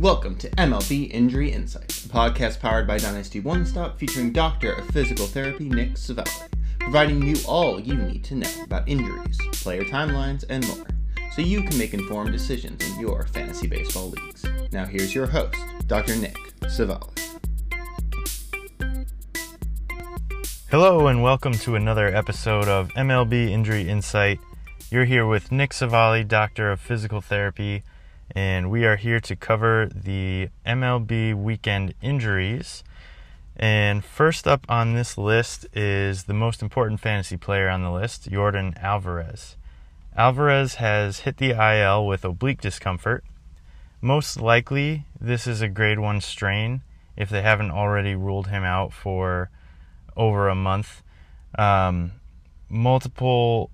Welcome to MLB Injury Insight, a podcast powered by Dynasty One Stop featuring Doctor of Physical Therapy Nic Civale, providing you all you need to know about injuries, player timelines, and more, so you can make informed decisions in your fantasy baseball leagues. Now here's your host, Dr. Nic Civale. Hello and welcome to another episode of MLB Injury Insight. You're here with Nic Civale, Doctor of Physical Therapy, and we are here to cover the MLB weekend injuries. And first up on this list is the most important fantasy player on the list, Yordan Alvarez. Alvarez has hit the IL with oblique discomfort. Most likely, this is a grade 1 strain if they haven't already ruled him out for over a month. Um, multiple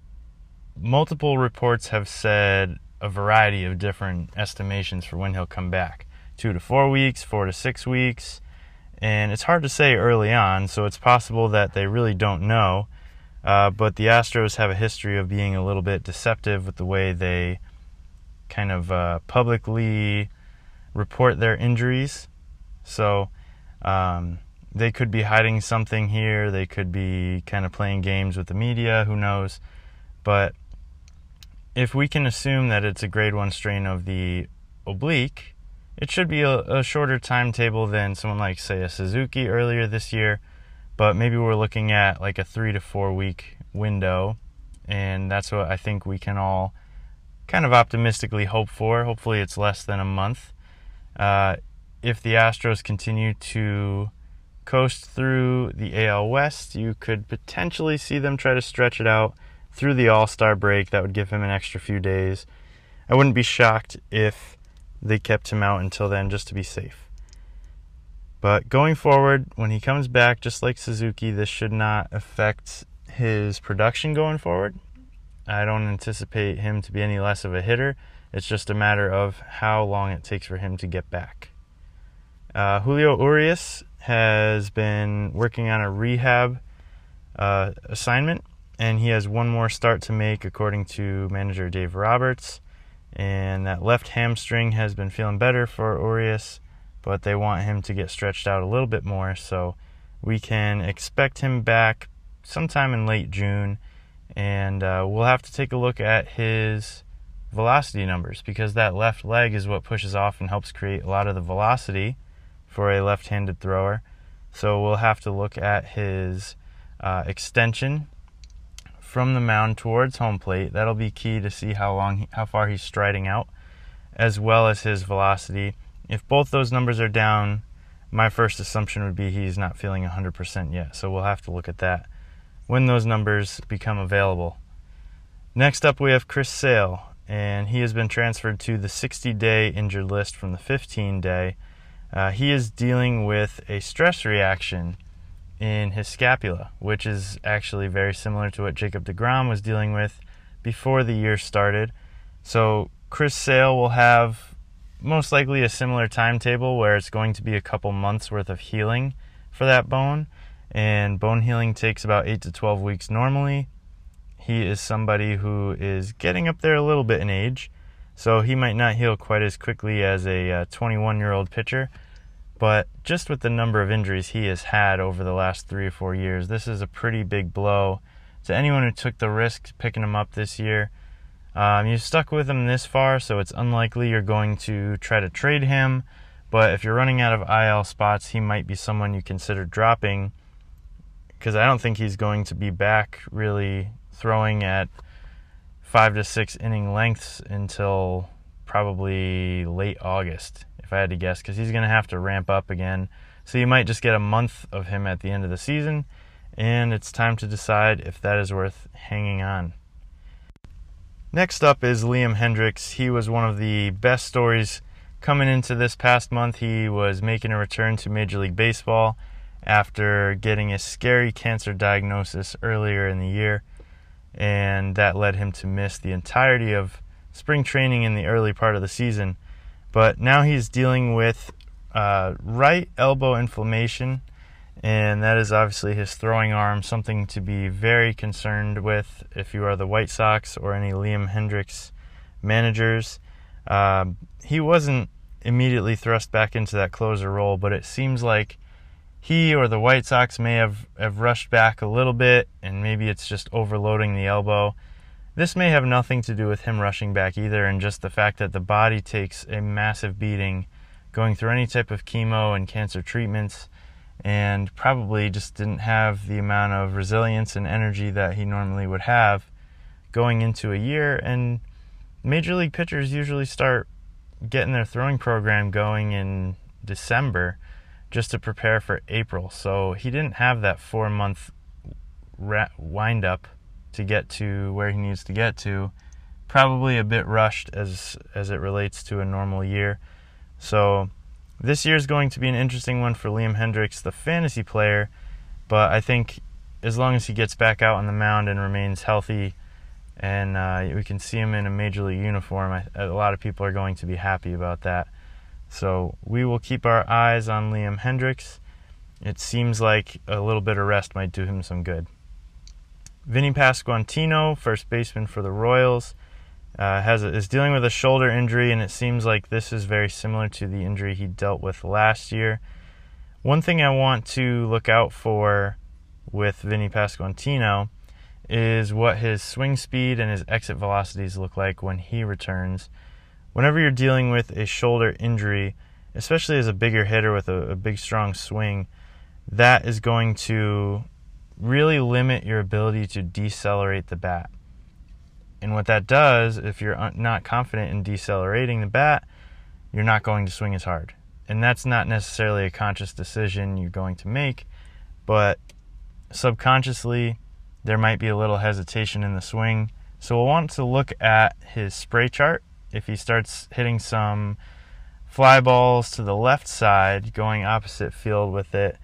multiple reports have said a variety of different estimations for when he'll come back two to four weeks, four to six weeks. And it's hard to say early on, so it's possible that they really don't know. Uh, but the Astros have a history of being a little bit deceptive with the way they kind of uh, publicly report their injuries. So um, they could be hiding something here. They could be kind of playing games with the media. Who knows? But if we can assume that it's a grade one strain of the oblique, it should be a, a, shorter timetable than someone like, say, a Suzuki earlier this year. But maybe we're looking at like a three to four week window. And that's what I think we can all kind of optimistically hope for. Hopefully, it's less than a month. Uh, if the Astros continue to coast through the AL West, you could potentially see them try to stretch it out through the All Star break. That would give him an extra few days. I wouldn't be shocked if they kept him out until then just to be safe. But going forward, when he comes back, just like Suzuki, this should not affect his production going forward. I don't anticipate him to be any less of a hitter. It's just a matter of how long it takes for him to get back. Uh, Julio Urias has been working on a rehab uh, assignment and he has one more start to make, according to manager Dave Roberts. And that left hamstring has been feeling better for Urias, but they want him to get stretched out a little bit more. So we can expect him back sometime in late June. And uh, we'll have to take a look at his velocity numbers because that left leg is what pushes off and helps create a lot of the velocity for a left handed thrower. So we'll have to look at his uh, extension from the mound towards home plate. That'll be key to see how long, how far he's striding out, as well as his velocity. If both those numbers are down, my first assumption would be he's not feeling 100% yet. So we'll have to look at that when those numbers become available. Next up, we have Chris Sale, and he has been transferred to the 60 day injured list from the 15 day. Uh, he is dealing with a stress reaction in his scapula, which is actually very similar to what Jacob DeGrom was dealing with before the year started. So Chris Sale will have most likely a similar timetable where it's going to be a couple months worth of healing for that bone. And bone healing takes about 8 to 12 weeks normally. He is somebody who is getting up there a little bit in age, so he might not heal quite as quickly as a 21 uh, year old pitcher but just with the number of injuries he has had over the last three or four years, this is a pretty big blow to anyone who took the risk picking him up this year. Um, you stuck with him this far, so it's unlikely you're going to try to trade him. But if you're running out of IL spots, he might be someone you consider dropping because I don't think he's going to be back really throwing at five to six inning lengths until probably late August if I had to guess, because he's going to have to ramp up again. So you might just get a month of him at the end of the season, and it's time to decide if that is worth hanging on. Next up is Liam Hendriks. He was one of the best stories coming into this past month. He was making a return to Major League Baseball after getting a scary cancer diagnosis earlier in the year, and that led him to miss the entirety of spring training in the early part of the season. But now he's dealing with uh, right elbow inflammation, and that is obviously his throwing arm, something to be very concerned with if you are the White Sox or any Liam Hendriks managers. Uh, he wasn't immediately thrust back into that closer role, but it seems like he or the White Sox may have, have rushed back a little bit, and maybe it's just overloading the elbow. This may have nothing to do with him rushing back either, and just the fact that the body takes a massive beating going through any type of chemo and cancer treatments, and probably just didn't have the amount of resilience and energy that he normally would have going into a year. And major league pitchers usually start getting their throwing program going in December just to prepare for April. So he didn't have that four month wind up to get to where he needs to get to. Probably a bit rushed as as it relates to a normal year. So this year is going to be an interesting one for Liam Hendriks, the fantasy player. But I think as long as he gets back out on the mound and remains healthy, and uh, we can see him in a major league uniform, I, a lot of people are going to be happy about that. So we will keep our eyes on Liam Hendriks. It seems like a little bit of rest might do him some good. Vinny Pasquantino, first baseman for the Royals, uh, has a, is dealing with a shoulder injury, and it seems like this is very similar to the injury he dealt with last year. One thing I want to look out for with Vinny Pasquantino is what his swing speed and his exit velocities look like when he returns whenever you're dealing with a shoulder injury, especially as a bigger hitter with a, a big, strong swing, that is going to really limit your ability to decelerate the bat. And what that does, if you're not confident in decelerating the bat, you're not going to swing as hard. And that's not necessarily a conscious decision you're going to make, but subconsciously, there might be a little hesitation in the swing. So we'll want to look at his spray chart if he starts hitting some fly balls to the left side, going opposite field with it,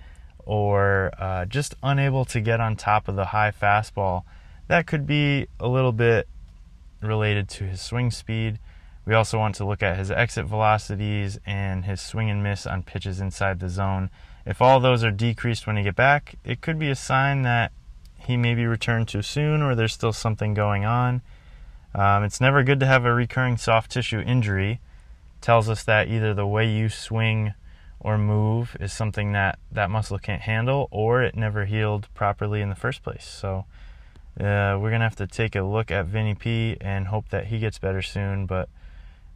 or uh, just unable to get on top of the high fastball, that could be a little bit related to his swing speed. We also want to look at his exit velocities and his swing and miss on pitches inside the zone. If all those are decreased when he get back, it could be a sign that he may be returned too soon or there's still something going on. Um, it's never good to have a recurring soft tissue injury. tells us that either the way you swing or move is something that that muscle can't handle, or it never healed properly in the first place. So uh, we're gonna have to take a look at Vinny P and hope that he gets better soon. But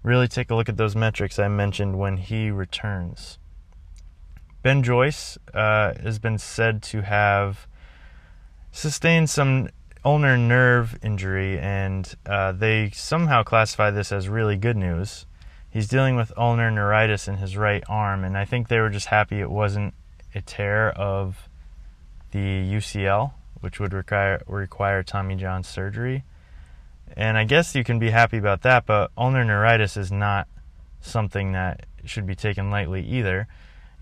really take a look at those metrics I mentioned when he returns. Ben Joyce uh, has been said to have sustained some ulnar nerve injury, and uh, they somehow classify this as really good news. He's dealing with ulnar neuritis in his right arm, and I think they were just happy it wasn't a tear of the UCL, which would require require Tommy John surgery. And I guess you can be happy about that, but ulnar neuritis is not something that should be taken lightly either.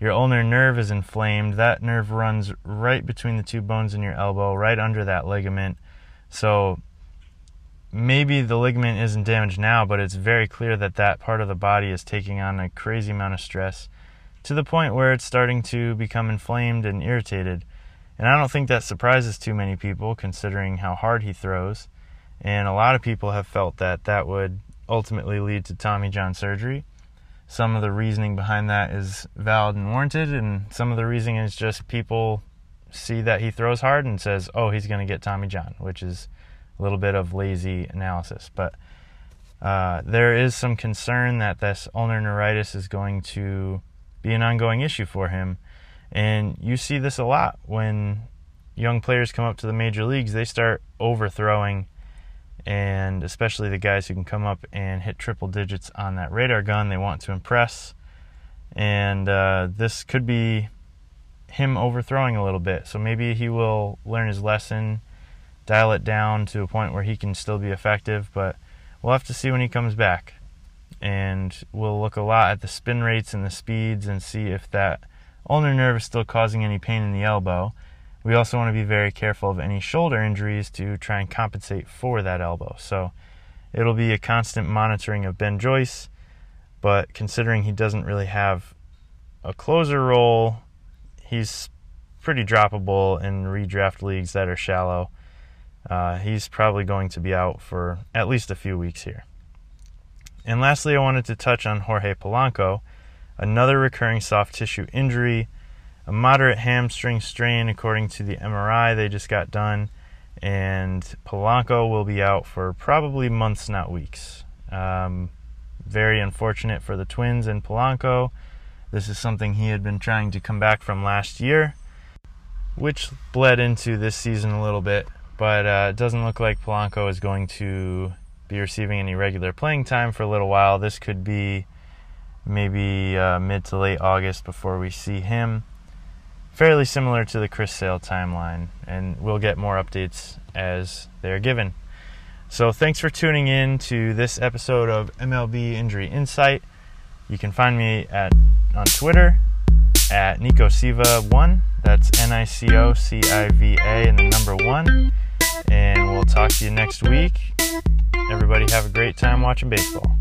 Your ulnar nerve is inflamed. That nerve runs right between the two bones in your elbow, right under that ligament. So maybe the ligament isn't damaged now, but it's very clear that that part of the body is taking on a crazy amount of stress to the point where it's starting to become inflamed and irritated. And I don't think that surprises too many people considering how hard he throws. And a lot of people have felt that that would ultimately lead to Tommy John surgery. Some of the reasoning behind that is valid and warranted, and some of the reasoning is just people see that he throws hard and says, "Oh, he's going to get Tommy John," which is a little bit of lazy analysis. But uh, there is some concern that this ulnar neuritis is going to be an ongoing issue for him, and you see this a lot when young players come up to the major leagues. They start overthrowing, and especially the guys who can come up and hit triple digits on that radar gun, they want to impress. And uh, this could be him overthrowing a little bit. So maybe he will learn his lesson, dial it down to a point where he can still be effective, but we'll have to see when he comes back. And we'll look a lot at the spin rates and the speeds and see if that ulnar nerve is still causing any pain in the elbow. We also want to be very careful of any shoulder injuries to try and compensate for that elbow. So it'll be a constant monitoring of Ben Joyce, but considering he doesn't really have a closer role he's pretty droppable in redraft leagues that are shallow. Uh, he's probably going to be out for at least a few weeks here. And lastly, I wanted to touch on Jorge Polanco. another recurring soft tissue injury, a moderate hamstring strain according to the MRI they just got done, and Polanco will be out for probably months, not weeks. Um, very unfortunate for the Twins and Polanco. This is something he had been trying to come back from last year, which bled into this season a little bit, but uh, it doesn't look like Polanco is going to be receiving any regular playing time for a little while. This could be maybe uh, mid to late August before we see him. Fairly similar to the Chris Sale timeline, and we'll get more updates as they are given. So, thanks for tuning in to this episode of MLB Injury Insight. You can find me at on Twitter at NicoCiva1. That's N I C O C I V A and the number one. And we'll talk to you next week. Everybody have a great time watching baseball.